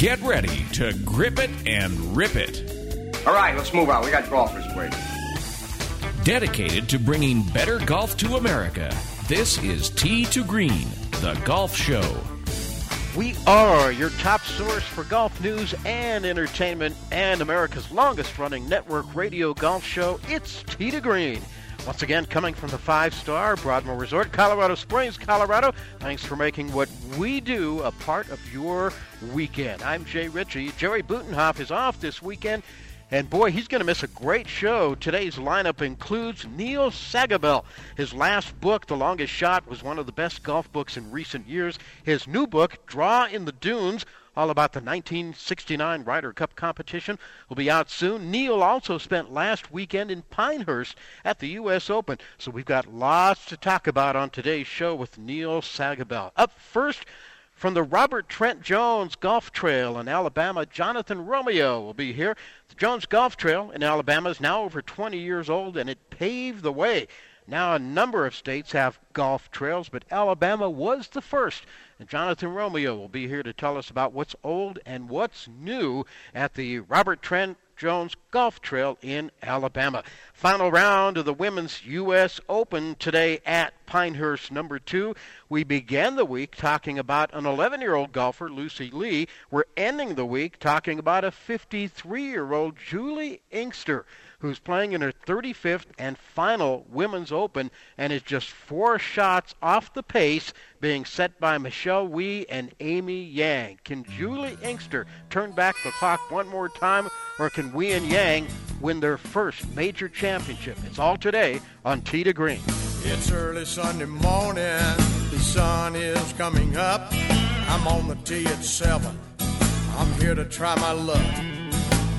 Get ready to grip it and rip it. All right, let's move on. We got golfers waiting. Dedicated to bringing better golf to America, this is Tee to Green, the golf show. We are your top source for golf news and entertainment and America's longest running network radio golf show. It's Tee to Green. Once again, coming from the five star Broadmoor Resort, Colorado Springs, Colorado. Thanks for making what we do a part of your weekend. I'm Jay Ritchie. Jerry Butenhoff is off this weekend. And boy, he's going to miss a great show. Today's lineup includes Neil Sagebiel. His last book, The Longest Shot, was one of the best golf books in recent years. His new book, Draw in the Dunes, all about the 1969 Ryder Cup competition, will be out soon. Neil also spent last weekend in Pinehurst at the U.S. Open. So we've got lots to talk about on today's show with Neil Sagebiel. Up first, from the Robert Trent Jones Golf Trail in Alabama, Jonathan Romeo will be here. The Jones Golf Trail in Alabama is now over 20 years old, and it paved the way. Now, a number of states have golf trails, but Alabama was the first. And Jonathan Romeo will be here to tell us about what's old and what's new at the Robert Trent Jones Golf Trail in Alabama. Final round of the Women's U.S. Open today at Pinehurst number two. We began the week talking about an 11 year old golfer, Lucy Li. We're ending the week talking about a 53 year old Juli Inkster who's playing in her 35th and final Women's Open and is just four shots off the pace being set by Michelle Wie and Amy Yang. Can Juli Inkster turn back the clock one more time, or can Wie and Yang win their first major championship? It's all today on Tee to Green. It's early Sunday morning, the sun is coming up. I'm on the tee at 7. I'm here to try my luck.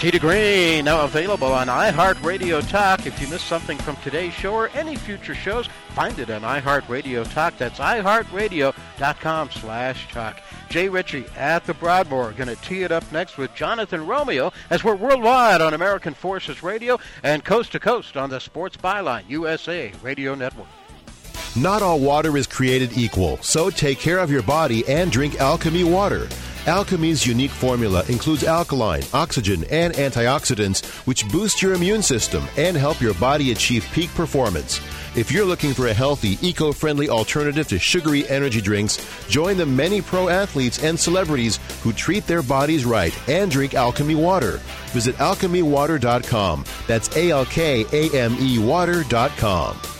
To Green, now available on iHeartRadio Talk. If you missed something from today's show or any future shows, find it on iHeartRadio Talk. That's iHeartRadio.com slash talk. Jay Ritchie at the Broadmoor. Going to tee it up next with Jonathan Romeo as we're worldwide on American Forces Radio and coast to coast on the Sports Byline USA Radio Network. Not all water is created equal, so take care of your body and drink Alkame water. Alkame's unique formula includes alkaline, oxygen, and antioxidants, which boost your immune system and help your body achieve peak performance. If you're looking for a healthy, eco friendly alternative to sugary energy drinks, join the many pro athletes and celebrities who treat their bodies right and drink Alchemy water. Visit alkamewater.com. That's A L K A M E water.com.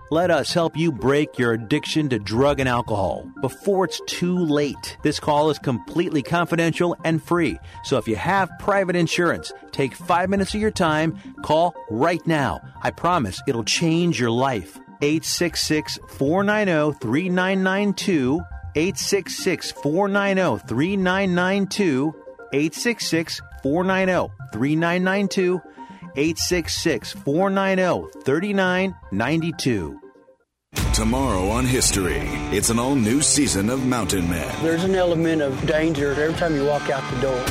Let us help you break your addiction to drug and alcohol before it's too late. This call is completely confidential and free. So if you have private insurance, take five minutes of your time, call right now. I promise it'll change your life. 866 490 3992. 866 490 3992. 866 490 3992. 866 490 3992. Tomorrow on History, it's an all new season of Mountain Men. There's an element of danger every time you walk out the door.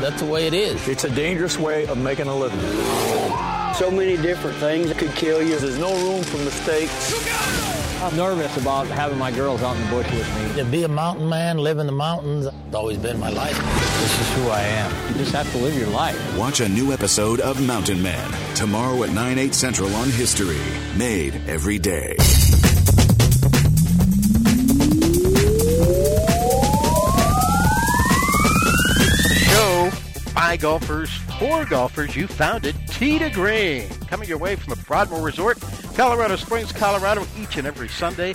That's the way it is. It's a dangerous way of making a living. So many different things could kill you. There's no room for mistakes. I'm nervous about having my girls out in the bush with me. To be a mountain man, live in the mountains, it's always been my life. This is who I am. You just have to live your life. Watch a new episode of Mountain Man tomorrow at 9, 8 central on History. Made every day. show by golfers for golfers. You found it, Tee to Green. Coming your way from the Broadmoor Resort, Colorado Springs, Colorado, each and every Sunday,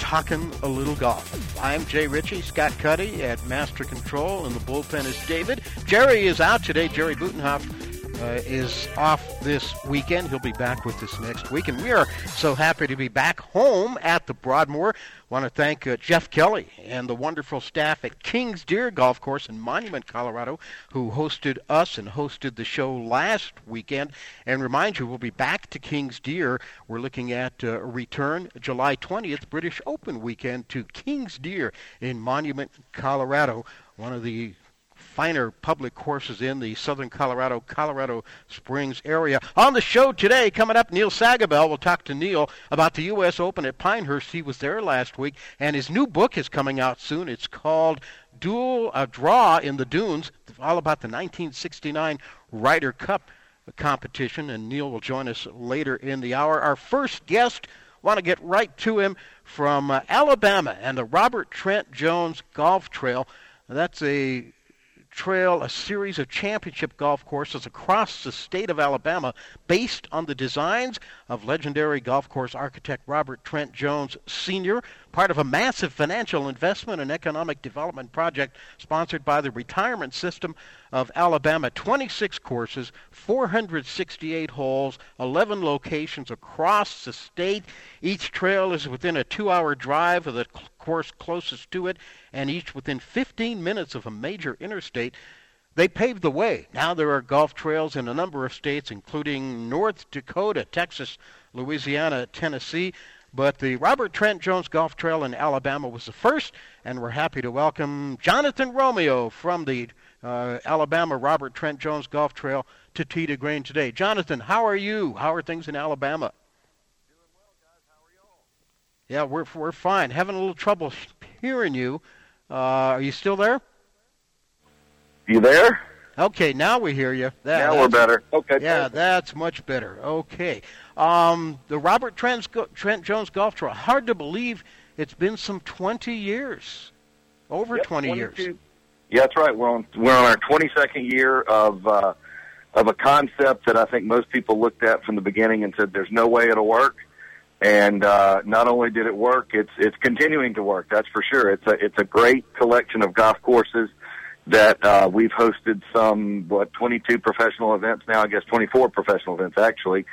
talking a little golf. I'm Jay Ritchie, Scott Cuddy at Master Control, and the bullpen is David. Jerry is out today. Jerry Butenhoff uh, is off this weekend. He'll be back with us next week, and we are so happy to be back home at the Broadmoor. Want to thank uh, Jeff Kelly and the wonderful staff at Kings Deer Golf Course in Monument, Colorado, who hosted us and hosted the show last weekend. And remind you, we'll be back to Kings Deer. We're looking at uh, a return July 20th, British Open weekend to Kings Deer in Monument, Colorado. One of the finer public courses in the southern Colorado, Colorado Springs area. On the show today, coming up, Neil Sagebiel. We'll talk to Neil about the U.S. Open at Pinehurst. He was there last week, and his new book is coming out soon. It's called Duel a Draw in the Dunes, all about the 1969 Ryder Cup competition, and Neil will join us later in the hour. Our first guest, want to get right to him from uh, Alabama and the Robert Trent Jones Golf Trail. That's a trail a series of championship golf courses across the state of Alabama based on the designs of legendary golf course architect Robert Trent Jones Sr., part of a massive financial investment and economic development project sponsored by the retirement system of Alabama. 26 courses, 468 holes, 11 locations across the state. Each trail is within a two hour drive of the course closest to it, and each within 15 minutes of a major interstate. They paved the way. Now there are golf trails in a number of states, including North Dakota, Texas, Louisiana, Tennessee. But the Robert Trent Jones Golf Trail in Alabama was the first, and we're happy to welcome Jonathan Romeo from the uh, Alabama Robert Trent Jones Golf Trail to Tee to Green today. Jonathan, how are you? How are things in Alabama? Doing well, guys. How are y'all? Yeah, we're we're fine. Having a little trouble hearing you. Uh, are you still there? You there? Okay, now we hear you. That, now we're better. Okay. Yeah, perfect. that's much better. Okay. Um, the Robert Trent, Trent Jones Golf Trail. Hard to believe it's been some 20 years. Over yep, 20 years. Yeah, that's right. We're on we're on our 22nd year of uh, of a concept that I think most people looked at from the beginning and said, "There's no way it'll work." And uh, not only did it work, it's it's continuing to work. That's for sure. It's a it's a great collection of golf courses that uh, we've hosted some what 22 professional events now. I guess 24 professional events actually.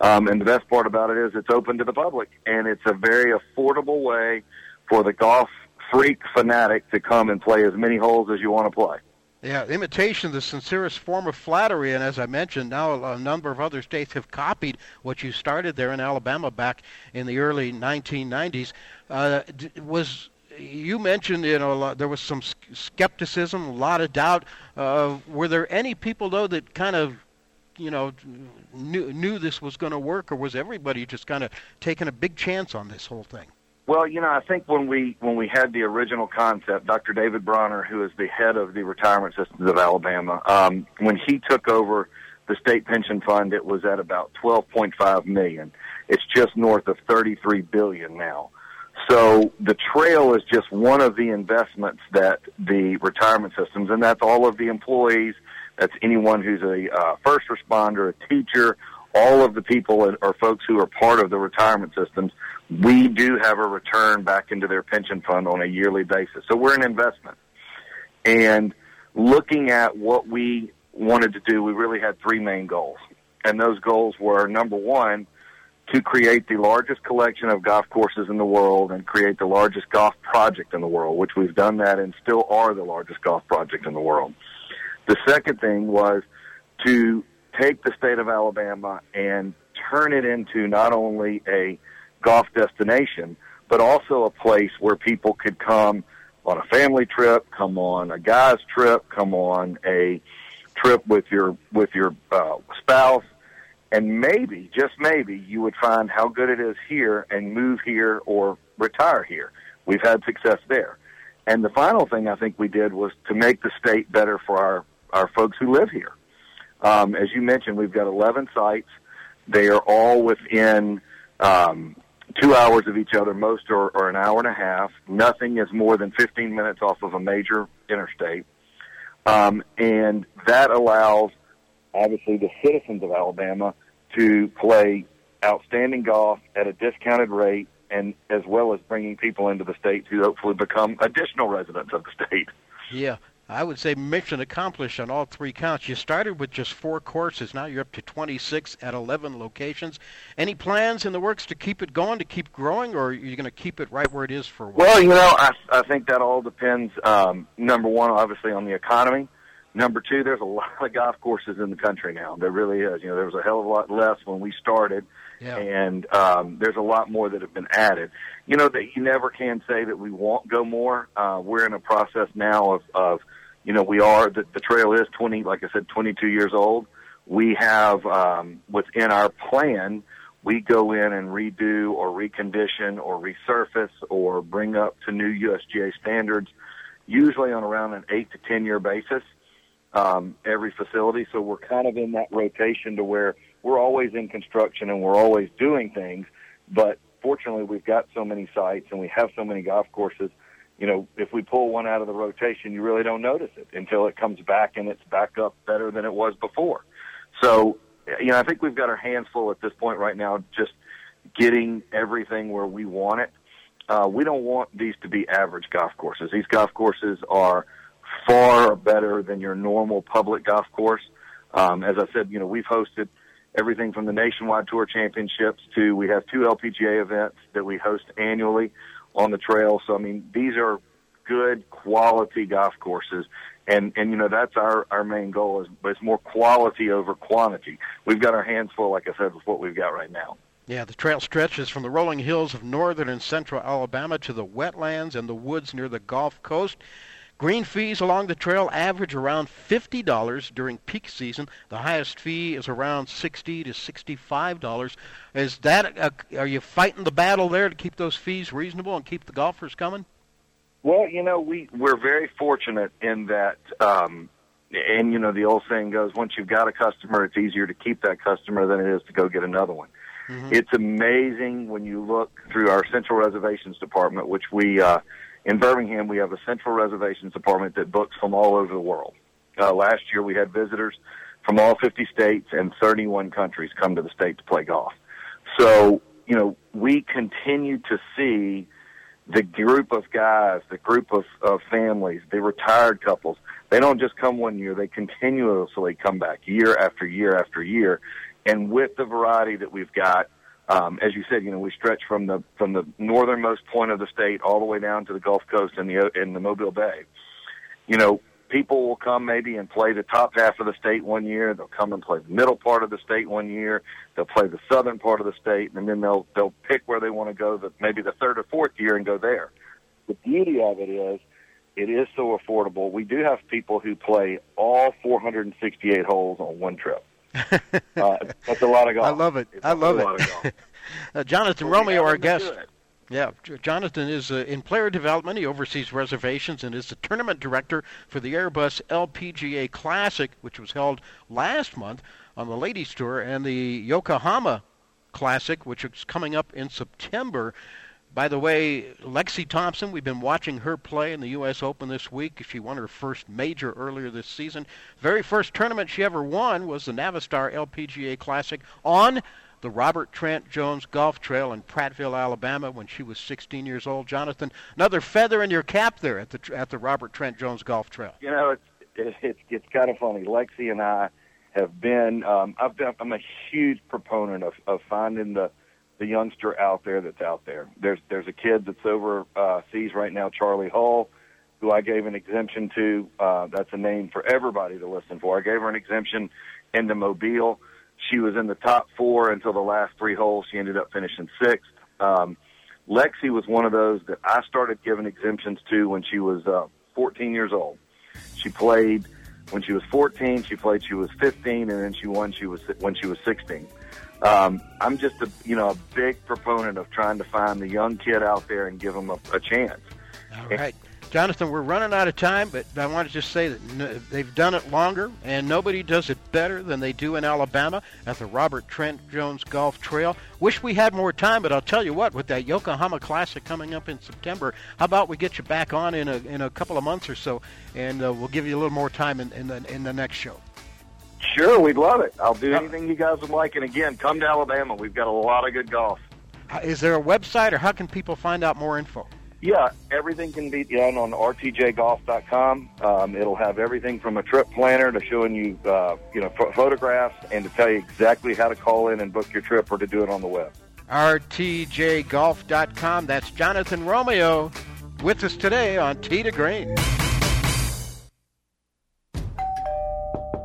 Um, and the best part about it is it's open to the public, and it's a very affordable way for the golf freak fanatic to come and play as many holes as you want to play. Yeah, imitation, the sincerest form of flattery, and as I mentioned, now a number of other states have copied what you started there in Alabama back in the early 1990s. Uh, was you mentioned you know there was some skepticism, a lot of doubt. Uh, were there any people though that kind of you know knew knew this was going to work, or was everybody just kind of taking a big chance on this whole thing? Well, you know, I think when we when we had the original concept, Dr. David Bronner, who is the head of the retirement systems of Alabama, um, when he took over the state pension fund, it was at about 12.5 million. It's just north of 33 billion now. So the trail is just one of the investments that the retirement systems, and that's all of the employees. That's anyone who's a uh, first responder, a teacher, all of the people or folks who are part of the retirement systems, we do have a return back into their pension fund on a yearly basis. So we're an investment. And looking at what we wanted to do, we really had three main goals. And those goals were number one, to create the largest collection of golf courses in the world and create the largest golf project in the world, which we've done that and still are the largest golf project in the world. The second thing was to take the state of Alabama and turn it into not only a golf destination, but also a place where people could come on a family trip, come on a guy's trip, come on a trip with your with your uh, spouse, and maybe, just maybe, you would find how good it is here and move here or retire here. We've had success there. And the final thing I think we did was to make the state better for our, our folks who live here. Um, as you mentioned, we've got 11 sites. They are all within um, two hours of each other. Most are, are an hour and a half. Nothing is more than 15 minutes off of a major interstate. Um, and that allows obviously the citizens of Alabama to play outstanding golf at a discounted rate and as well as bringing people into the state to hopefully become additional residents of the state. Yeah, I would say mission accomplished on all three counts. You started with just four courses. Now you're up to 26 at 11 locations. Any plans in the works to keep it going, to keep growing, or are you going to keep it right where it is for a while? Well, you know, I, I think that all depends, um, number one, obviously, on the economy. Number two, there's a lot of golf courses in the country now. There really is. You know, there was a hell of a lot less when we started, yeah. and um, there's a lot more that have been added. You know that you never can say that we won't go more. Uh, we're in a process now of, of you know, we are the, the trail is 20, like I said, 22 years old. We have um, within our plan, we go in and redo or recondition or resurface or bring up to new USGA standards, usually on around an eight to ten year basis um, every facility. So we're kind of in that rotation to where we're always in construction and we're always doing things. But fortunately, we've got so many sites and we have so many golf courses. You know, if we pull one out of the rotation, you really don't notice it until it comes back and it's back up better than it was before. So, you know, I think we've got our hands full at this point right now, just getting everything where we want it. Uh, we don't want these to be average golf courses. These golf courses are far better than your normal public golf course. Um, as I said, you know, we've hosted everything from the Nationwide Tour Championships to we have two LPGA events that we host annually on the trail. So I mean, these are good quality golf courses. And, and you know, that's our, our main goal is, it's more quality over quantity. We've got our hands full, like I said, with what we've got right now. Yeah, the trail stretches from the rolling hills of northern and central Alabama to the wetlands and the woods near the Gulf Coast. Green fees along the trail average around $50 during peak season. The highest fee is around 60 to $65. Is that a, are you fighting the battle there to keep those fees reasonable and keep the golfers coming? Well, you know, we we're very fortunate in that um and you know the old saying goes once you've got a customer it's easier to keep that customer than it is to go get another one. Mm-hmm. It's amazing when you look through our central reservations department which we uh in Birmingham, we have a central reservations department that books from all over the world. Uh, last year, we had visitors from all 50 states and 31 countries come to the state to play golf. So, you know, we continue to see the group of guys, the group of, of families, the retired couples. They don't just come one year; they continuously come back year after year after year. And with the variety that we've got, um, as you said, you know, we stretch from the from the northernmost point of the state all the way down to the Gulf Coast and the in the Mobile Bay. You know, people will come maybe and play the top half of the state one year. They'll come and play the middle part of the state one year. They'll play the southern part of the state, and then they'll they'll pick where they want to go. The, maybe the third or fourth year and go there. The beauty of it is, it is so affordable. We do have people who play all 468 holes on one trip. uh, that's a lot of golf. I love it. It's I love it. uh, Jonathan well, Romeo, our guest. Yeah, Jonathan is uh, in player development. He oversees reservations and is the tournament director for the Airbus LPGA Classic, which was held last month on the Ladies Tour, and the Yokohama Classic, which is coming up in September. By the way, Lexi Thompson, we've been watching her play in the U.S. Open this week. She won her first major earlier this season. Very first tournament she ever won was the Navistar LPGA Classic on the Robert Trent Jones Golf Trail in Prattville, Alabama, when she was 16 years old. Jonathan, another feather in your cap there at the at the Robert Trent Jones Golf Trail. You know, it's it's it's kind of funny. Lexi and I have been. Um, I've been. I'm a huge proponent of of finding the the youngster out there that's out there. There's there's a kid that's overseas uh, right now, Charlie Hull, who I gave an exemption to. Uh, that's a name for everybody to listen for. I gave her an exemption into Mobile. She was in the top four until the last three holes. She ended up finishing sixth. Um, Lexi was one of those that I started giving exemptions to when she was uh, 14 years old. She played when she was 14. She played. She was 15, and then she won. She was when she was 16 um, I'm just a you know a big proponent of trying to find the young kid out there and give them a, a chance. All right. Jonathan, we're running out of time, but I want to just say that they've done it longer, and nobody does it better than they do in Alabama at the Robert Trent Jones Golf Trail. Wish we had more time, but I'll tell you what, with that Yokohama Classic coming up in September, how about we get you back on in a in a couple of months or so, and uh, we'll give you a little more time in, in the in the next show. Sure, we'd love it. I'll do anything you guys would like. And again, come to Alabama. We've got a lot of good golf. Uh, is there a website, or how can people find out more info? Yeah, everything can be done on rtjgolf.com. Um, it'll have everything from a trip planner to showing you, uh, you know, photographs and to tell you exactly how to call in and book your trip or to do it on the web. rtjgolf.com. That's Jonathan Romeo with us today on Tee to Green.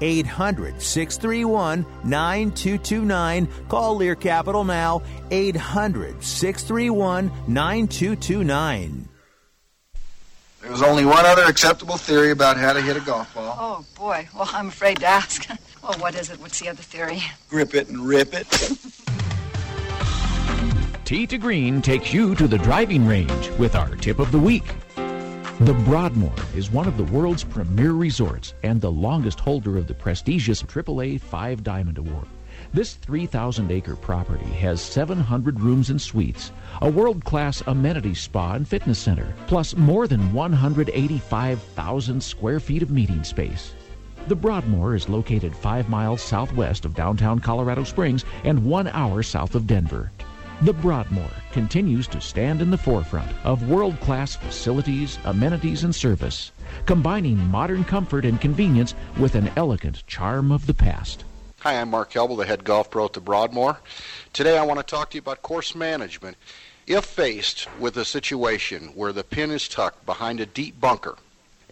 800 631 9229. Call Lear Capital now, 800 631 9229. There's only one other acceptable theory about how to hit a golf ball. Oh, boy. Well, I'm afraid to ask. Well, what is it? What's the other theory? Grip it and rip it. Tee to Green takes you to the driving range with our tip of the week. The Broadmoor is one of the world's premier resorts and the longest holder of the prestigious AAA Five Diamond Award. This 3,000 acre property has 700 rooms and suites, a world class amenity spa and fitness center, plus more than 185,000 square feet of meeting space. The Broadmoor is located five miles southwest of downtown Colorado Springs and one hour south of Denver. The Broadmoor continues to stand in the forefront of world class facilities, amenities, and service, combining modern comfort and convenience with an elegant charm of the past. Hi, I'm Mark Kelble, the head golf pro at the Broadmoor. Today I want to talk to you about course management. If faced with a situation where the pin is tucked behind a deep bunker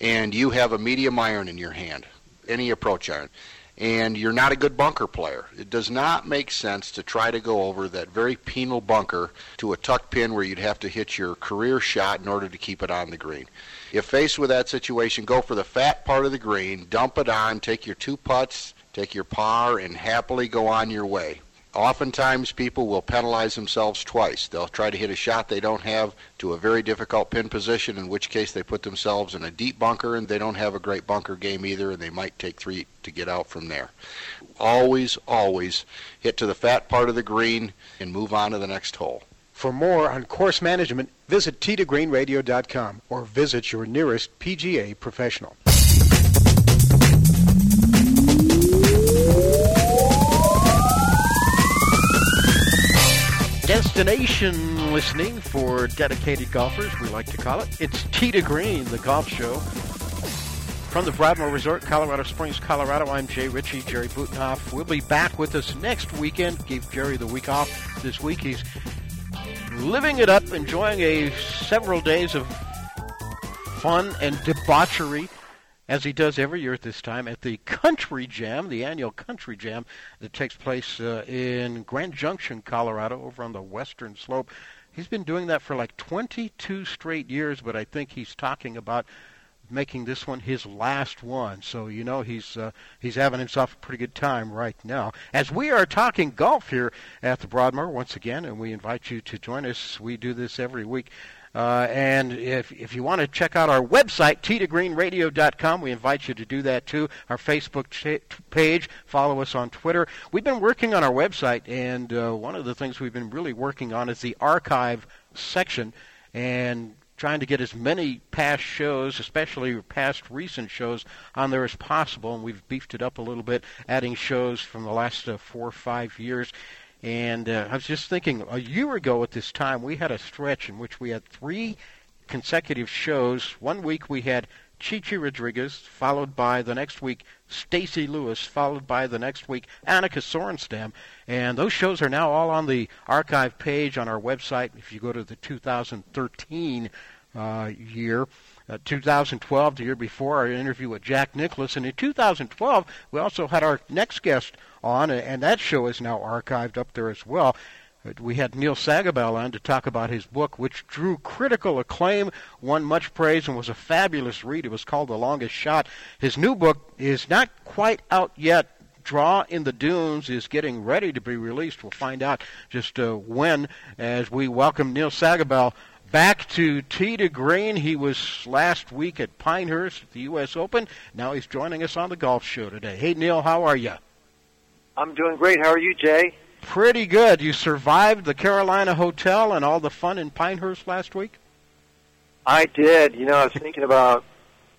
and you have a medium iron in your hand, any approach iron, and you're not a good bunker player. It does not make sense to try to go over that very penal bunker to a tuck pin where you'd have to hit your career shot in order to keep it on the green. If faced with that situation, go for the fat part of the green, dump it on, take your two putts, take your par, and happily go on your way. Oftentimes, people will penalize themselves twice. They'll try to hit a shot they don't have to a very difficult pin position, in which case they put themselves in a deep bunker and they don't have a great bunker game either, and they might take three to get out from there. Always, always hit to the fat part of the green and move on to the next hole. For more on course management, visit t2greenradio.com or visit your nearest PGA professional. Destination listening for dedicated golfers, we like to call it. It's Tee to Green, the golf show. From the Broadmoor Resort, Colorado Springs, Colorado, I'm Jay Ritchie, Jerry Butenhoff. We'll be back with us next weekend. Gave Jerry the week off this week. He's living it up, enjoying a several days of fun and debauchery as he does every year at this time, at the Country Jam, the annual Country Jam that takes place uh, in Grand Junction, Colorado, over on the western slope. He's been doing that for like 22 straight years, but I think he's talking about making this one his last one. So you know he's uh, he's having himself a pretty good time right now. As we are talking golf here at the Broadmoor once again, and we invite you to join us. We do this every week. Uh, and if, if you want to check out our website, tee2greenradio.com, we invite you to do that too. Our Facebook ch- page, follow us on Twitter. We've been working on our website, and uh, one of the things we've been really working on is the archive section and trying to get as many past shows, especially past recent shows, on there as possible. And we've beefed it up a little bit, adding shows from the last uh, four or five years. And uh, I was just thinking, a year ago at this time, we had a stretch in which we had three consecutive shows. One week we had Chi Chi Rodriguez, followed by the next week Stacy Lewis, followed by the next week Annika Sorenstam. And those shows are now all on the archive page on our website. If you go to the 2013 uh, year, uh, 2012, the year before, our interview with Jack Nicklaus. And in 2012, we also had our next guest on, and that show is now archived up there as well. We had Neil Sagebiel on to talk about his book, which drew critical acclaim, won much praise, and was a fabulous read. It was called The Longest Shot. His new book is not quite out yet. Draw in the Dunes is getting ready to be released. We'll find out just uh, when as we welcome Neil Sagebiel back to to Green. He was last week at Pinehurst at the U.S. Open. Now he's joining us on the golf show today. Hey, Neil, how are you? I'm doing great. How are you, Jay? Pretty good. You survived the Carolina Hotel and all the fun in Pinehurst last week? I did. You know, I was thinking about,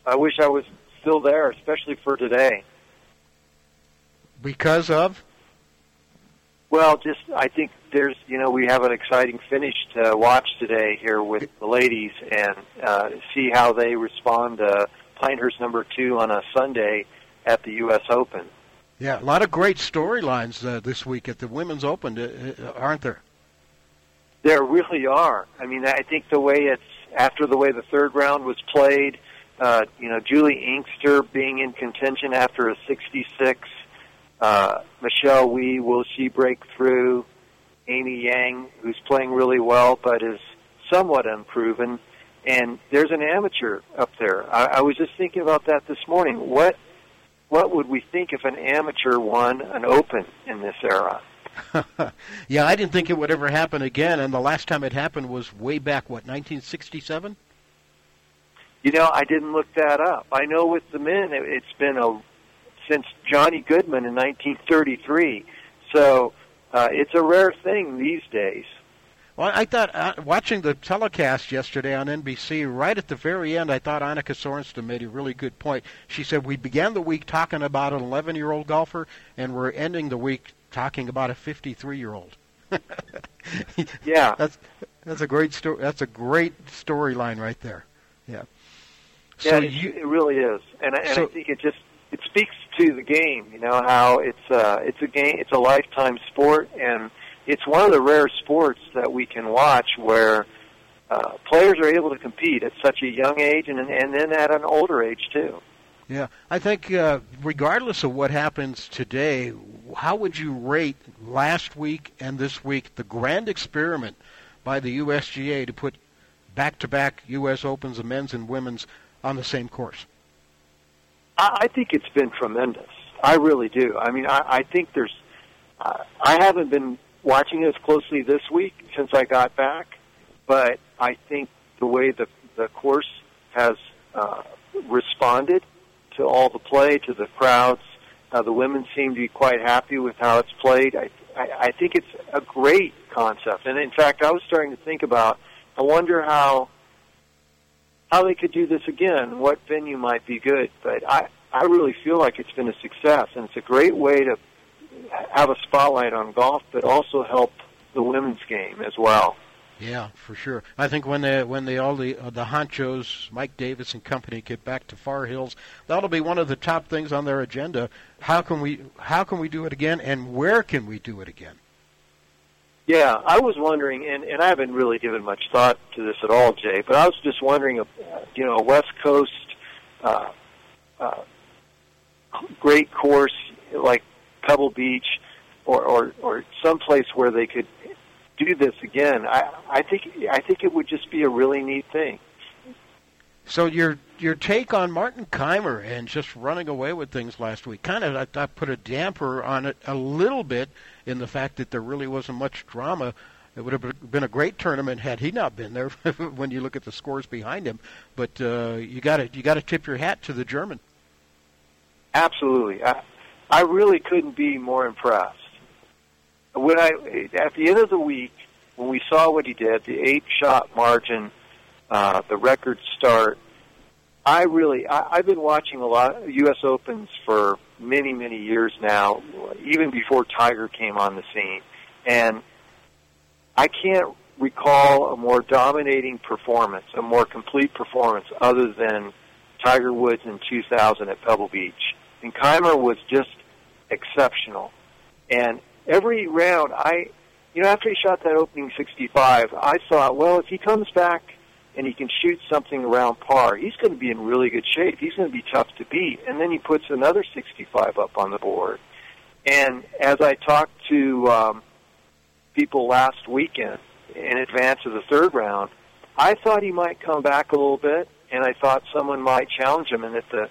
I wish I was still there, especially for today. Because of? Well, just I think there's you know we have an exciting finish to watch today here with the ladies and uh, see how they respond to Pinehurst number two on a Sunday at the U.S. Open. Yeah, a lot of great storylines uh, this week at the Women's Open, uh, uh, aren't there? There really are. I mean, I think the way it's after the way the third round was played, uh, you know, Juli Inkster being in contention after a 66 uh, Michelle Wie, will she break through? Amy Yang, who's playing really well but is somewhat unproven. And there's an amateur up there. I, I was just thinking about that this morning. What what would we think if an amateur won an Open in this era? yeah, I didn't think it would ever happen again, and the last time it happened was way back, what, 1967? You know, I didn't look that up. I know with the men, it, it's been a since Johnny Goodman in 1933. So uh, it's a rare thing these days. Well, I thought uh, watching the telecast yesterday on NBC, right at the very end, I thought Annika Sorenstam made a really good point. She said we began the week talking about an 11-year-old golfer, and we're ending the week talking about a 53-year-old. yeah, that's that's a great story. That's a great storyline right there. Yeah. Yeah, so it, you, it really is, and, I, and so, I think it just it speaks to the game. You know how it's uh, it's a game, it's a lifetime sport, and it's one of the rare sports that we can watch where uh, players are able to compete at such a young age, and and then at an older age too. Yeah, I think uh, regardless of what happens today, how would you rate last week and this week the grand experiment by the USGA to put back-to-back U.S. Opens of men's and women's on the same course? I, think it's been tremendous. I really do. I mean, I, I think there's. Uh, I haven't been watching as closely this week since I got back, but I think the way the the course has uh, responded to all the play, to the crowds, uh, the women seem to be quite happy with how it's played. I, I, I think it's a great concept, and in fact, I was starting to think about. I wonder how how they could do this again, what venue might be good. But I, I really feel like it's been a success, and it's a great way to have a spotlight on golf, but also help the women's game as well. Yeah, for sure. I think when the when the all the uh, the honchos, Mike Davis and company, get back to Far Hills, that'll be one of the top things on their agenda. How can we how can we do it again, and where can we do it again? Yeah, I was wondering, and, and I haven't really given much thought to this at all, Jay, but I was just wondering, uh, you know, a West Coast uh, uh, great course like Pebble Beach or, or, or someplace where they could do this again. I, I think I think it would just be a really neat thing. So your your take on Martin Keimer and just running away with things last week kind of I, I put a damper on it a little bit in the fact that there really wasn't much drama. It would have been a great tournament had he not been there. when you look at the scores behind him, but uh, you got to you got to tip your hat to the German. Absolutely, I, I really couldn't be more impressed. When I at the end of the week, when we saw what he did, the eight shot margin uh, the record start. I really, I, I've been watching a lot of U.S. Opens for many, many years now, even before Tiger came on the scene, and I can't recall a more dominating performance, a more complete performance, other than Tiger Woods in 2000 at Pebble Beach. And Kaymer was just exceptional. And every round, I, you know, after he shot that opening 65, I thought, well, if he comes back and he can shoot something around par, he's going to be in really good shape. He's going to be tough to beat. And then he puts another 65 up on the board. And as I talked to um, people last weekend in advance of the third round, I thought he might come back a little bit, and I thought someone might challenge him, and that the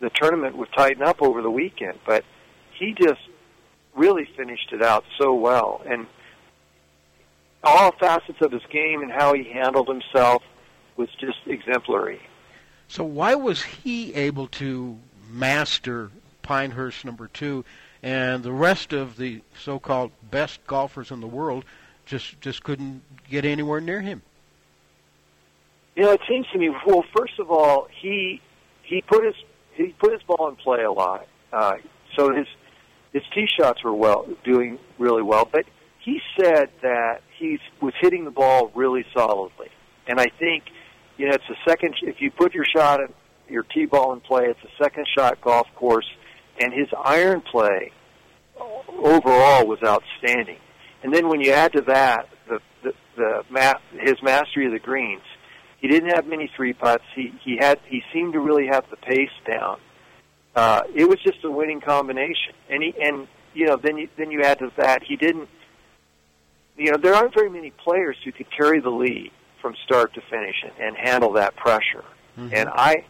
the tournament would tighten up over the weekend. But he just really finished it out so well, and all facets of his game and how he handled himself was just exemplary. So why was he able to master Pinehurst number two, and the rest of the so-called best golfers in the world just just couldn't get anywhere near him? You know, it seems to me. Well, first of all, he he put his he put his ball in play a lot, uh, so his his tee shots were well doing really well. But he said that he was hitting the ball really solidly, and I think you know, it's a second. If you put your shot at your tee ball in play, it's a second shot golf course, and his iron play overall was outstanding. And then when you add to that the the, the ma- his mastery of the greens, he didn't have many three putts. He he had he seemed to really have the pace down. Uh, it was just a winning combination, and he and you know then you then you add to that he didn't. You know there aren't very many players who could carry the lead from start to finish and, and handle that pressure. Mm-hmm. And I,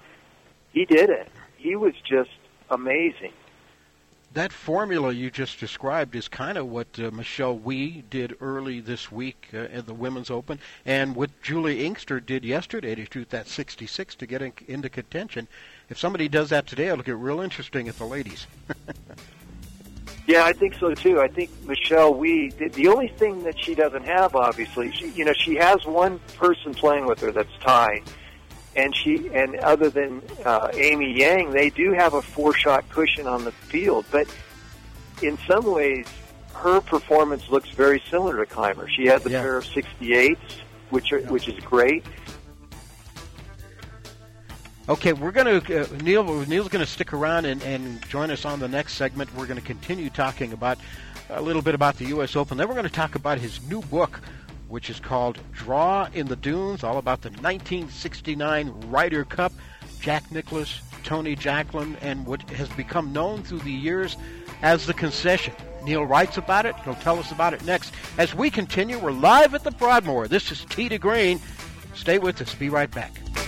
he did it. He was just amazing. That formula you just described is kind of what uh, Michelle Wie did early this week uh, at the Women's Open, and what Juli Inkster did yesterday to shoot that 66 to get in, into contention. If somebody does that today, it'll get real interesting at the ladies. yeah, I think so too. I think Michelle Wie. The, the only thing that she doesn't have, obviously, she, you know, she has one person playing with her that's Ty and she and other than uh, Amy Yang, they do have a four-shot cushion on the field. But in some ways, her performance looks very similar to Kaymer. She has a yeah. pair of 68s, which are, yeah. which is great. Okay, we're going to uh, Neil. Neil's going to stick around and, and join us on the next segment. We're going to continue talking about a little bit about the U.S. Open. Then we're going to talk about his new book which is called Draw in the Dunes, all about the 1969 Ryder Cup. Jack Nicklaus, Tony Jacklin, and what has become known through the years as the concession. Neil writes about it. He'll tell us about it next. As we continue, we're live at the Broadmoor. This is to Green. Stay with us. Be right back.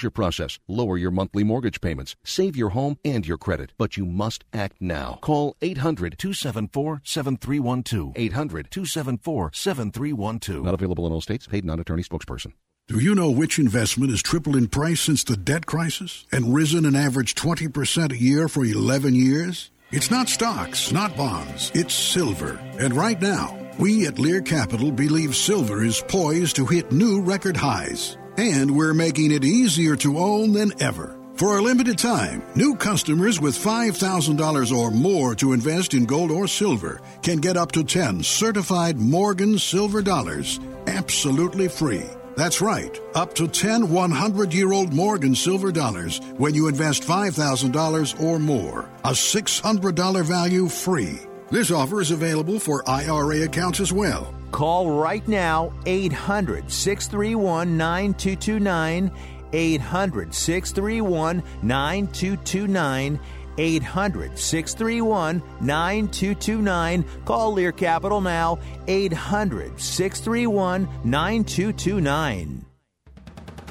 foreclosure process, lower your monthly mortgage payments, save your home and your credit. But you must act now. Call 800 274 7312. 800 274 7312. Not available in all states. Paid non attorney spokesperson. Do you know which investment has tripled in price since the debt crisis and risen an average 20% a year for 11 years? It's not stocks, not bonds, it's silver. And right now, we at Lear Capital believe silver is poised to hit new record highs. And we're making it easier to own than ever. For a limited time, new customers with $5,000 or more to invest in gold or silver can get up to 10 certified Morgan silver dollars absolutely free. That's right, up to 10 100 year old Morgan silver dollars when you invest $5,000 or more. A $600 value free. This offer is available for IRA accounts as well. Call right now 800 631 9229. 800 631 9229. 800 631 9229. Call Lear Capital now. 800 631 9229.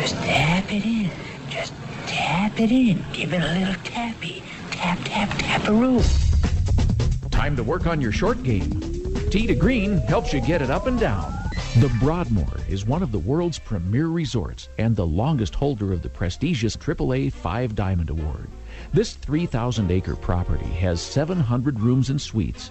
Just tap it in. Just tap it in. Give it a little tappy. Tap, tap, tap a room. Time to work on your short game. Tee to Green helps you get it up and down. The Broadmoor is one of the world's premier resorts and the longest holder of the prestigious AAA Five Diamond Award. This 3,000 acre property has 700 rooms and suites,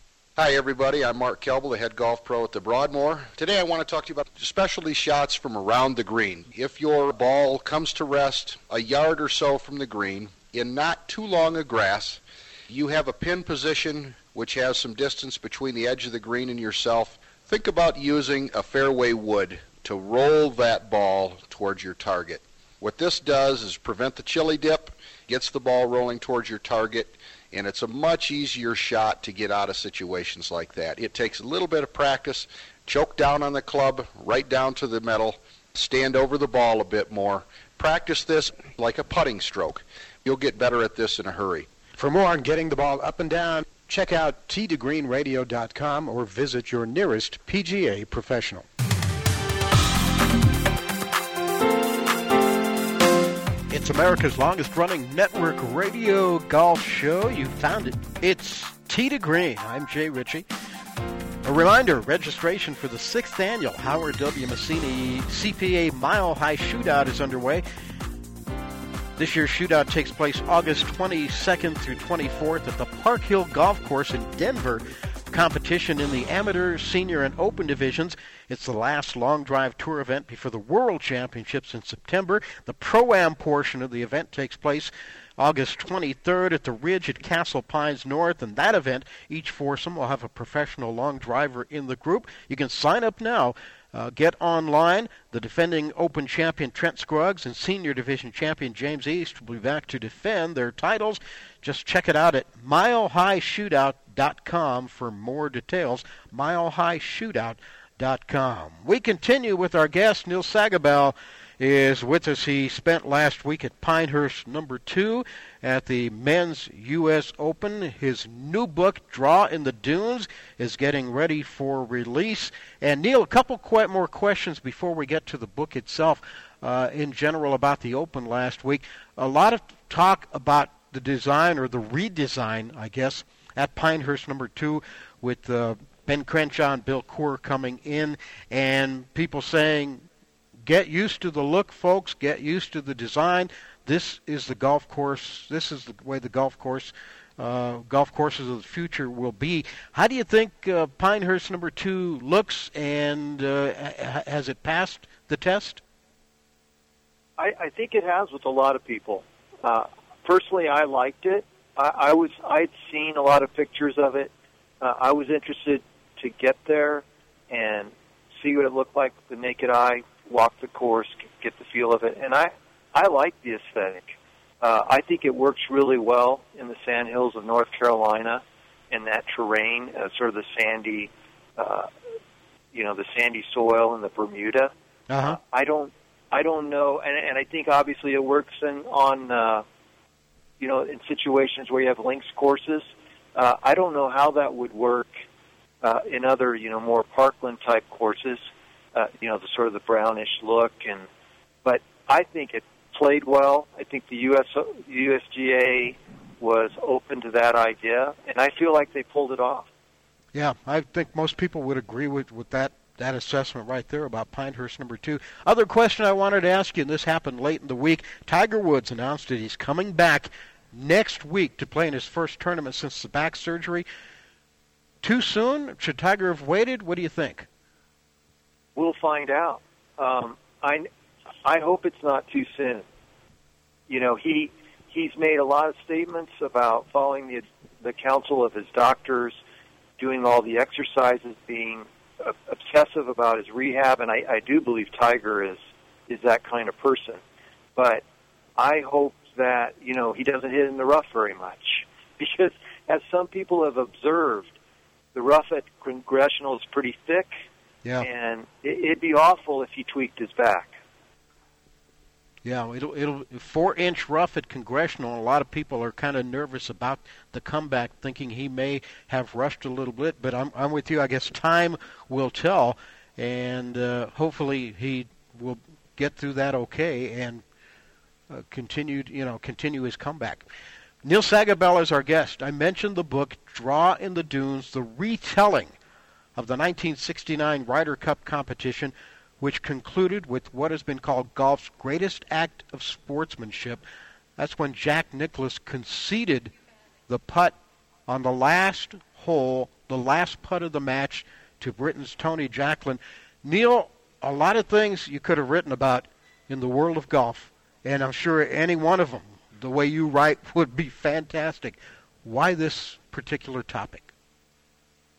Hi, everybody. I'm Mark Kelble, the head golf pro at the Broadmoor. Today I want to talk to you about specialty shots from around the green. If your ball comes to rest a yard or so from the green in not too long a grass, you have a pin position which has some distance between the edge of the green and yourself. Think about using a fairway wood to roll that ball towards your target. What this does is prevent the chili dip, gets the ball rolling towards your target, and it's a much easier shot to get out of situations like that. It takes a little bit of practice. Choke down on the club, right down to the metal, stand over the ball a bit more. Practice this like a putting stroke. You'll get better at this in a hurry. For more on getting the ball up and down, check out teetogreenradio.com or visit your nearest PGA professional. It's America's longest running network radio golf show. You found it. It's Tee to Green. I'm Jay Ritchie. A reminder, registration for the sixth annual Howard W. Massini CPA Mile High Shootout is underway. This year's shootout takes place August 22nd through 24th at the Park Hill Golf Course in Denver. Competition in the amateur, senior, and open divisions. It's the last long drive tour event before the World Championships in September. The Pro Am portion of the event takes place August 23rd at the Ridge at Castle Pines North. And that event, each foursome will have a professional long driver in the group. You can sign up now uh, get online. The defending Open champion Trent Scruggs and Senior Division champion James East will be back to defend their titles. Just check it out at milehighshootout.com for more details. Milehighshootout.com. We continue with our guest, Neil Sagebiel is with us. He spent last week at Pinehurst number two at the men's U.S. Open. His new book, Draw in the Dunes, is getting ready for release. And Neil, a couple qu- more questions before we get to the book itself. Uh, in general, about the Open last week, a lot of talk about the design or the redesign, I guess, at Pinehurst number two with uh, Ben Crenshaw and Bill Coore coming in, and people saying Get used to the look, folks. Get used to the design. This is the golf course. This is the way the golf course, uh, golf courses of the future will be. How do you think uh, Pinehurst number two looks, and uh, has it passed the test? I, I think it has with a lot of people. Uh, personally, I liked it. I, I was I'd seen a lot of pictures of it. Uh, I was interested to get there and see what it looked like with the naked eye walk the course, get the feel of it, and I I like the aesthetic. Uh, I think it works really well in the sand hills of North Carolina, in that terrain, uh, sort of the sandy, uh, you know, the sandy soil in the Bermuda. Uh-huh. I don't I don't know, and, and I think obviously it works in on uh, you know in situations where you have links courses. Uh, I don't know how that would work uh, in other you know more parkland type courses uh, you know, the sort of the brownish look. And but I think it played well. I think the US USGA was open to that idea, and I feel like they pulled it off. Yeah, I think most people would agree with with that that assessment right there about Pinehurst number two. Other question I wanted to ask you, and this happened late in the week. Tiger Woods announced that he's coming back next week to play in his first tournament since the back surgery. Too soon? Should Tiger have waited? What do you think? we'll find out. Um, I I hope it's not too soon. You know, he he's made a lot of statements about following the the counsel of his doctors, doing all the exercises, being obsessive about his rehab, and I, I do believe Tiger is is that kind of person. But I hope that you know he doesn't hit in the rough very much because, as some people have observed, the rough at Congressional is pretty thick yeah. And it, it'd be awful if he tweaked his back. Yeah, it'll it'll four inch rough at congressional. A lot of people are kind of nervous about the comeback, thinking he may have rushed a little bit. But I'm I'm with you. I guess time will tell, and uh, hopefully he will get through that okay and uh, continue you know continue his comeback. Neil Sagebiel is our guest. I mentioned the book Draw in the Dunes, the retelling of the 1969 Ryder Cup competition which concluded with what has been called golf's greatest act of sportsmanship. That's when Jack Nicklaus conceded the putt on the last hole, the last putt of the match to Britain's Tony Jacklin. Neil, a lot of things you could have written about in the world of golf, and I'm sure any one of them, the way you write, would be fantastic. Why this particular topic?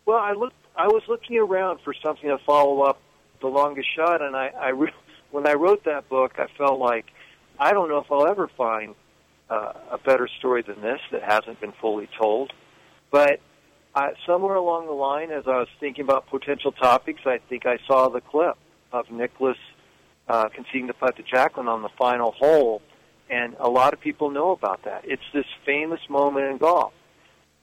Well, I looked. I was looking around for something to follow up the longest shot, and I, I re- when I wrote that book, I felt like I don't know if I'll ever find uh, a better story than this that hasn't been fully told. But I, somewhere along the line, as I was thinking about potential topics, I think I saw the clip of Nicklaus uh, conceding the putt to Jacklin on the final hole, and a lot of people know about that. It's this famous moment in golf,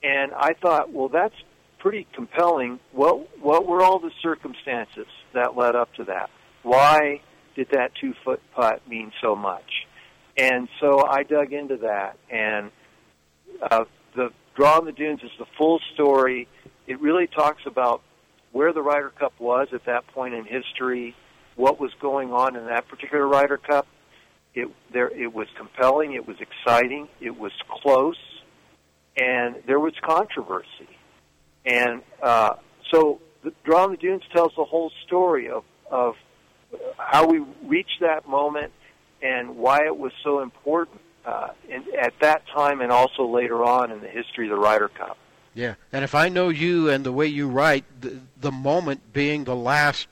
and I thought, well, that's pretty compelling. What what were all the circumstances that led up to that? Why did that two foot putt mean so much? And so I dug into that, and uh, the Draw on the Dunes is the full story. It really talks about where the Ryder Cup was at that point in history, what was going on in that particular Ryder Cup. It there it was compelling, it was exciting, it was close, and there was controversy. And uh, so, the Draw on the Dunes tells the whole story of of how we reached that moment and why it was so important uh, in, at that time and also later on in the history of the Ryder Cup. Yeah, and if I know you and the way you write, the, the moment being the last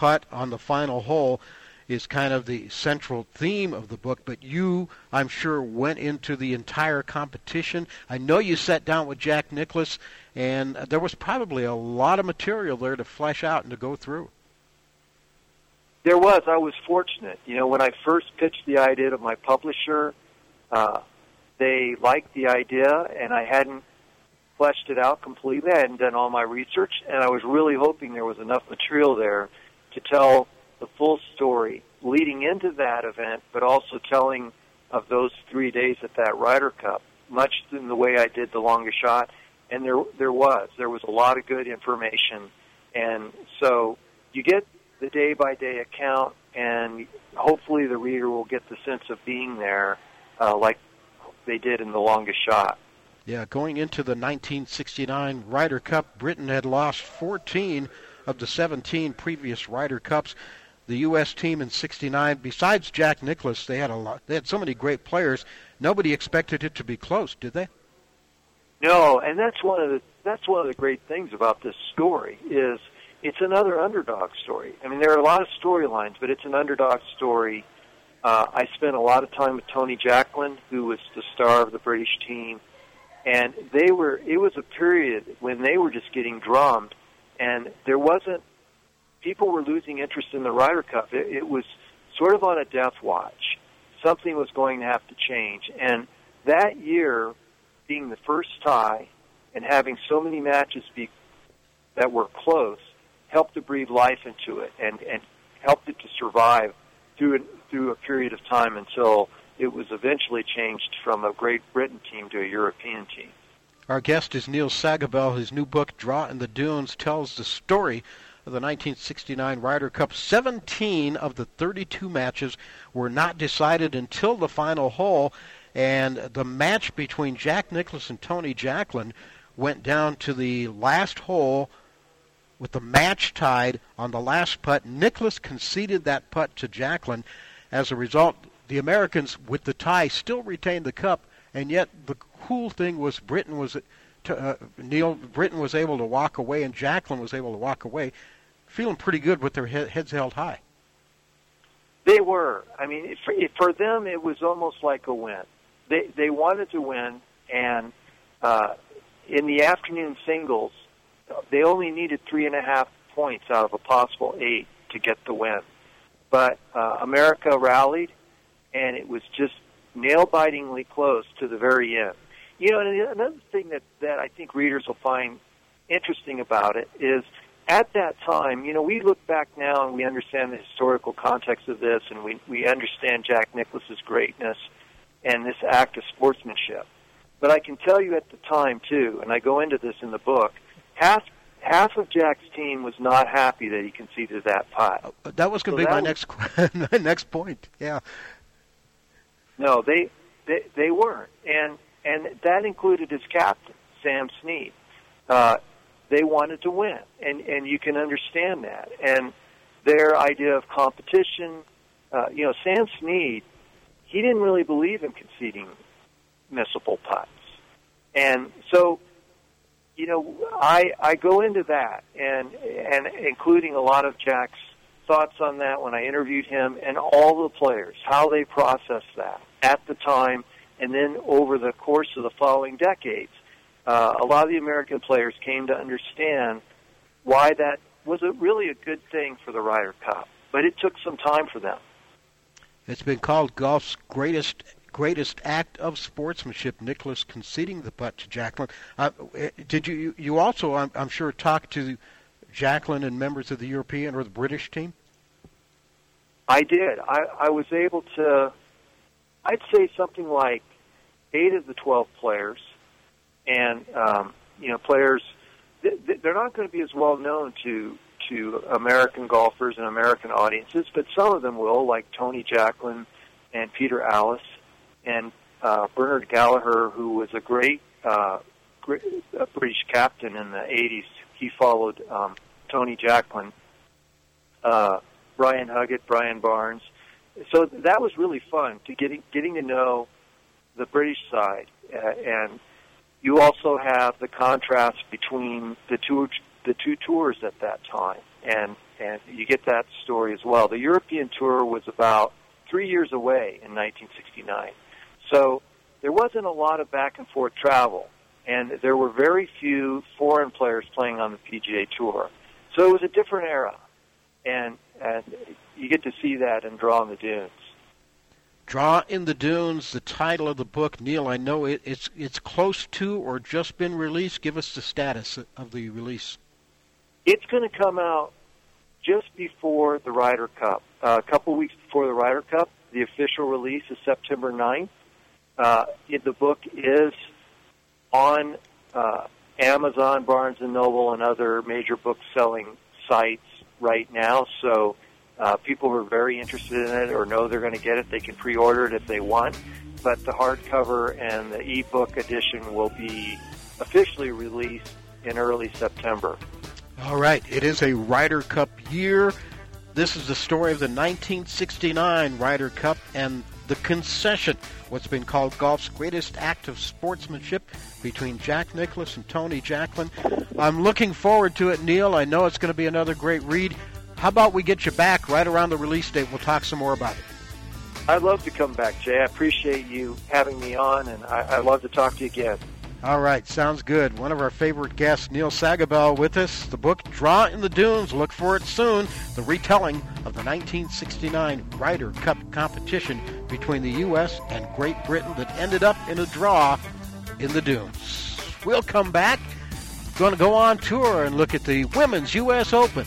putt on the final hole is kind of the central theme of the book, but you, I'm sure, went into the entire competition. I know you sat down with Jack Nicklaus, and there was probably a lot of material there to flesh out and to go through. There was. I was fortunate. You know, when I first pitched the idea to my publisher, uh, they liked the idea, and I hadn't fleshed it out completely. I hadn't done all my research, and I was really hoping there was enough material there to tell the full story leading into that event, but also telling of those three days at that Ryder Cup, much in the way I did the longest shot. And there, there was, there was a lot of good information, and so you get the day by day account, and hopefully the reader will get the sense of being there, uh, like they did in the longest shot. Yeah, going into the 1969 Ryder Cup, Britain had lost 14 of the 17 previous Ryder Cups. The U.S. team in '69, besides Jack Nicklaus, they had a lot. They had so many great players. Nobody expected it to be close, did they? No, and that's one of the that's one of the great things about this story is it's another underdog story. I mean, there are a lot of storylines, but it's an underdog story. Uh, I spent a lot of time with Tony Jacklin, who was the star of the British team, and they were. It was a period when they were just getting drummed, and there wasn't. People were losing interest in the Ryder Cup. It, it was sort of on a death watch. Something was going to have to change, and that year, being the first tie, and having so many matches be that were close, helped to breathe life into it and, and helped it to survive through, an, through a period of time until it was eventually changed from a Great Britain team to a European team. Our guest is Neil Sagebiel. His new book, Draw in the Dunes, tells the story of the 1969 Ryder Cup. 17 of the 32 matches were not decided until the final hole, and the match between Jack Nicklaus and Tony Jacklin went down to the last hole with the match tied on the last putt. Nicklaus conceded that putt to Jacklin. As a result, the Americans, with the tie, still retained the cup, and yet the cool thing was Britain was to, uh, Neil Britain was able to walk away, and Jacklin was able to walk away, feeling pretty good with their he- heads held high. They were. I mean, for, for them, it was almost like a win. They they wanted to win, and uh, in the afternoon singles, they only needed three and a half points out of a possible eight to get the win. But uh, America rallied, and it was just nail-bitingly close to the very end. You know, and another thing that that I think readers will find interesting about it is at that time, you know, we look back now and we understand the historical context of this, and we we understand Jack Nicklaus's greatness and this act of sportsmanship. But I can tell you at the time too, and I go into this in the book half half of Jack's team was not happy that he conceded that putt. Uh, that was going to So be my that next my next point. Yeah. No, they they they weren't, and and that included his captain Sam Snead. Uh, they wanted to win, and and you can understand that. And their idea of competition, uh, you know, Sam Snead, he didn't really believe in conceding missable putts, and so you know, I I go into that and and including a lot of Jack's thoughts on that when I interviewed him and all the players, how they processed that at the time and then over the course of the following decades. Uh, a lot of the American players came to understand why that was a, really a good thing for the Ryder Cup, but it took some time for them. It's been called golf's greatest greatest act of sportsmanship. Nicklaus conceding the putt to Jacklin. Uh, did you you also I'm, I'm sure talk to Jacklin and members of the European or the British team? I did. I, I was able to, I'd say something like eight of the 12 players, and, um, you know, players, they're not going to be as well known to, to American golfers and American audiences, but some of them will, like Tony Jacklin and Peter Alliss and uh, Bernard Gallacher, who was a great, uh, great uh, British captain in the 80s. He followed um, Tony Jacklin. Uh, Brian Huggett, Brian Barnes. So that was really fun to getting getting to know the British side, uh, and you also have the contrast between the two the two tours at that time, and and you get that story as well. The European tour was about three years away in 1969, so there wasn't a lot of back and forth travel, and there were very few foreign players playing on the PGA Tour. So it was a different era, and and you get to see that and draw in the dunes. Draw in the Dunes, the title of the book. Neil, I know it, it's it's close to or just been released. Give us the status of the release. It's going to come out just before the Ryder Cup. Uh, a couple weeks before the Ryder Cup, the official release is September 9th. Uh, it, the book is on uh, Amazon, Barnes and Noble, and other major book selling sites right now. So uh, people who are very interested in it or know they're going to get it, they can pre-order it if they want. But the hardcover and the ebook edition will be officially released in early September. All right, it is a Ryder Cup year. This is the story of the 1969 Ryder Cup and the concession, what's been called golf's greatest act of sportsmanship between Jack Nicklaus and Tony Jacklin. I'm looking forward to it, Neil. I know it's going to be another great read. How about we get you back right around the release date? We'll talk some more about it. I'd love to come back, Jay. I appreciate you having me on, and I, I'd love to talk to you again. All right, sounds good. One of our favorite guests, Neil Sagebiel, with us. The book Draw in the Dunes. Look for it soon. The retelling of the 1969 Ryder Cup competition between the U.S. and Great Britain that ended up in a draw in the dunes. We'll come back. Going to go on tour and look at the Women's U.S. Open.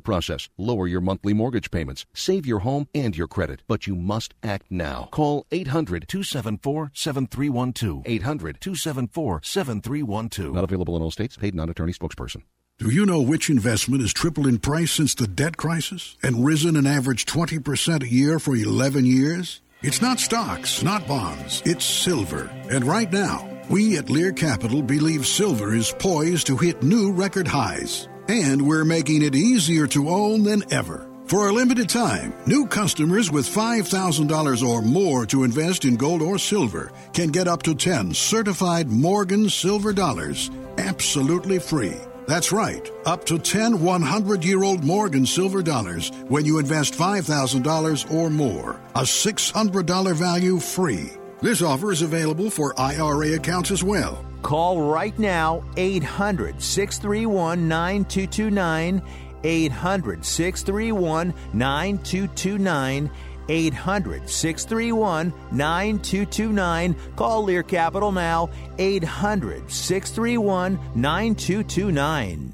process, lower your monthly mortgage payments, save your home and your credit, but you must act now. Call 800 274 7312. 800 274 7312. Not available in all states. Paid non attorney spokesperson. Do you know which investment has tripled in price since the debt crisis and risen an average 20% a year for 11 years? It's not stocks, not bonds, it's silver. And right now, we at Lear Capital believe silver is poised to hit new record highs. And we're making it easier to own than ever. For a limited time, new customers with $5,000 or more to invest in gold or silver can get up to 10 certified Morgan silver dollars absolutely free. That's right, up to 10 100 year old Morgan silver dollars when you invest $5,000 or more. A $600 value free. This offer is available for IRA accounts as well. Call right now 800 631 9229. 800 631 9229. 800 631 9229. Call Lear Capital now. 800 631 9229.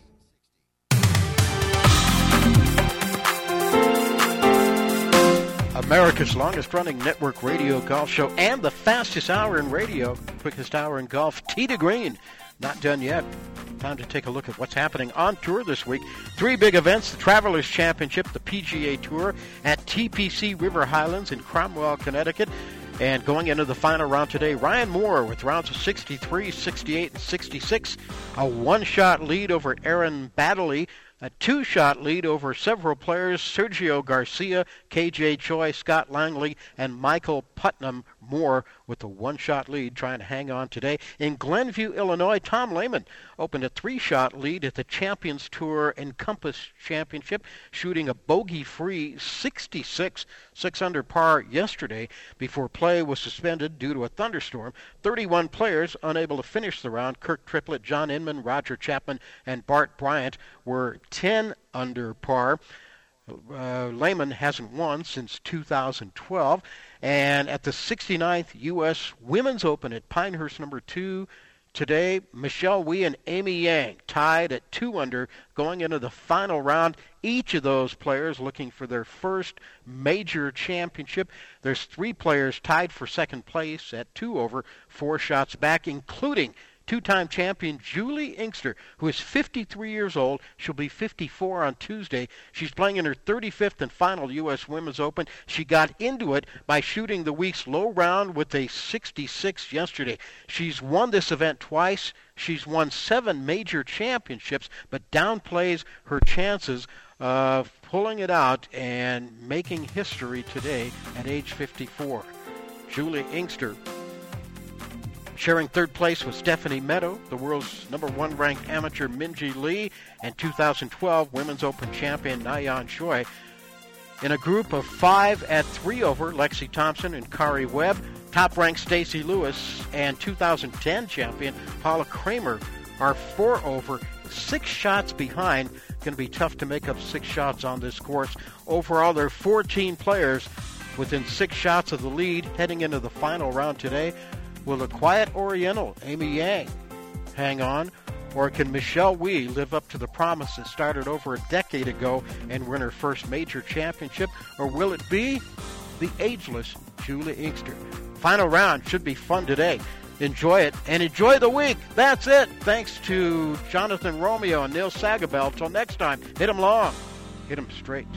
America's longest running network radio golf show and the fastest hour in radio, quickest hour in golf, Tee to Green. Not done yet. Time to take a look at what's happening on tour this week. Three big events the Travelers Championship, the PGA Tour at TPC River Highlands in Cromwell, Connecticut. And going into the final round today, Ryan Moore with rounds of 63, 68, and 66. A one shot lead over Aaron Baddeley a two shot lead over several players Sergio Garcia, KJ Choi, Scott Langley, and Michael Putnam Moore with a one shot lead trying to hang on today. In Glenview, Illinois, Tom Lehman opened a three shot lead at the Champions Tour Encompass Championship, shooting a bogey free 66, 6 under par yesterday before play was suspended due to a thunderstorm. 31 players unable to finish the round. Kirk Triplett, John Inman, Roger Chapman, and Bart Bryant were 10 under par. Uh, Lehman hasn't won since 2012. And at the 69th U.S. Women's Open at Pinehurst number two today, Michelle Wie and Amy Yang tied at two under going into the final round. Each of those players looking for their first major championship. There's three players tied for second place at two over, four shots back, including two-time champion Juli Inkster, who is 53 years old. She'll be 54 on Tuesday. She's playing in her 35th and final U.S. Women's Open. She got into it by shooting the week's low round with a 66 yesterday. She's won this event twice. She's won seven major championships, but downplays her chances of pulling it out and making history today at age 54. Juli Inkster Sharing third place with Stephanie Meadow, the world's number one ranked amateur Minjee Lee, and 2012 Women's Open champion Na Choi. In a group of five at three over, Lexi Thompson and Karrie Webb, top ranked Stacy Lewis, and 2010 champion Paula Creamer are four over, six shots behind. Going to be tough to make up six shots on this course. Overall, there are 14 players within six shots of the lead heading into the final round today. Will the quiet Oriental, Amy Yang, hang on? Or can Michelle Wie live up to the promise that started over a decade ago and win her first major championship? Or will it be the ageless Juli Inkster? Final round should be fun today. Enjoy it and enjoy the week. That's it. Thanks to Jonathan Romeo and Neil Sagebiel. Till next time, hit them long, hit them straight.